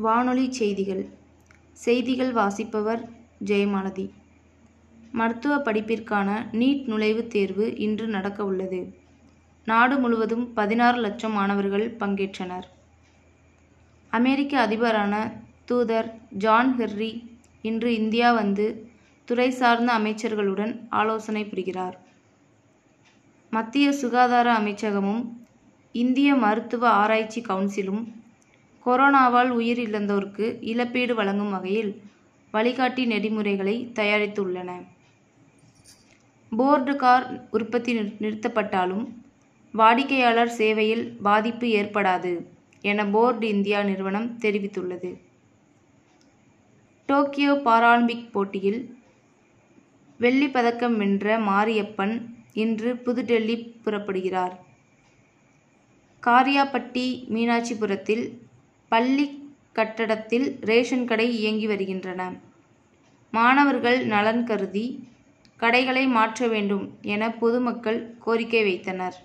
வானொலி செய்திகள். செய்திகள் வாசிப்பவர் ஜெயமாலதி. மருத்துவ படிப்பிற்கான நீட் நுழைவுத் தேர்வு இன்று நடக்க உள்ளது. நாடு முழுவதும் பதினாறு லட்சம் மாணவர்கள் பங்கேற்றனர். அமெரிக்க அதிபரான தூதர் ஜான் ஹெர்ரி இன்று இந்தியா வந்து துறை சார்ந்த அமைச்சர்களுடன் ஆலோசனை புரிகிறார். மத்திய சுகாதார அமைச்சகமும் இந்திய மருத்துவ ஆராய்ச்சி கவுன்சிலும் கொரோனாவால் உயிரிழந்தோருக்கு இழப்பீடு வழங்கும் வகையில் வழிகாட்டி நெறிமுறைகளை தயாரித்துள்ளன. போர்டு கார் உற்பத்தி நிறுத்தப்பட்டாலும் வாடிக்கையாளர் சேவையில் பாதிப்பு ஏற்படாது என போர்டு இந்தியா நிறுவனம் தெரிவித்துள்ளது. டோக்கியோ பாராலிம்பிக் போட்டியில் வெள்ளிப் பதக்கம் வென்ற மாரியப்பன் இன்று புதுடெல்லி புறப்படுகிறார். காரியாபட்டி மீனாட்சிபுரத்தில் பள்ளி கட்டடத்தில் ரேஷன் கடை இயங்கி வருகின்றன. மாணவர்கள் நலன் கருதி கடைகளை மாற்ற வேண்டும் என பொதுமக்கள் கோரிக்கை வைத்தனர்.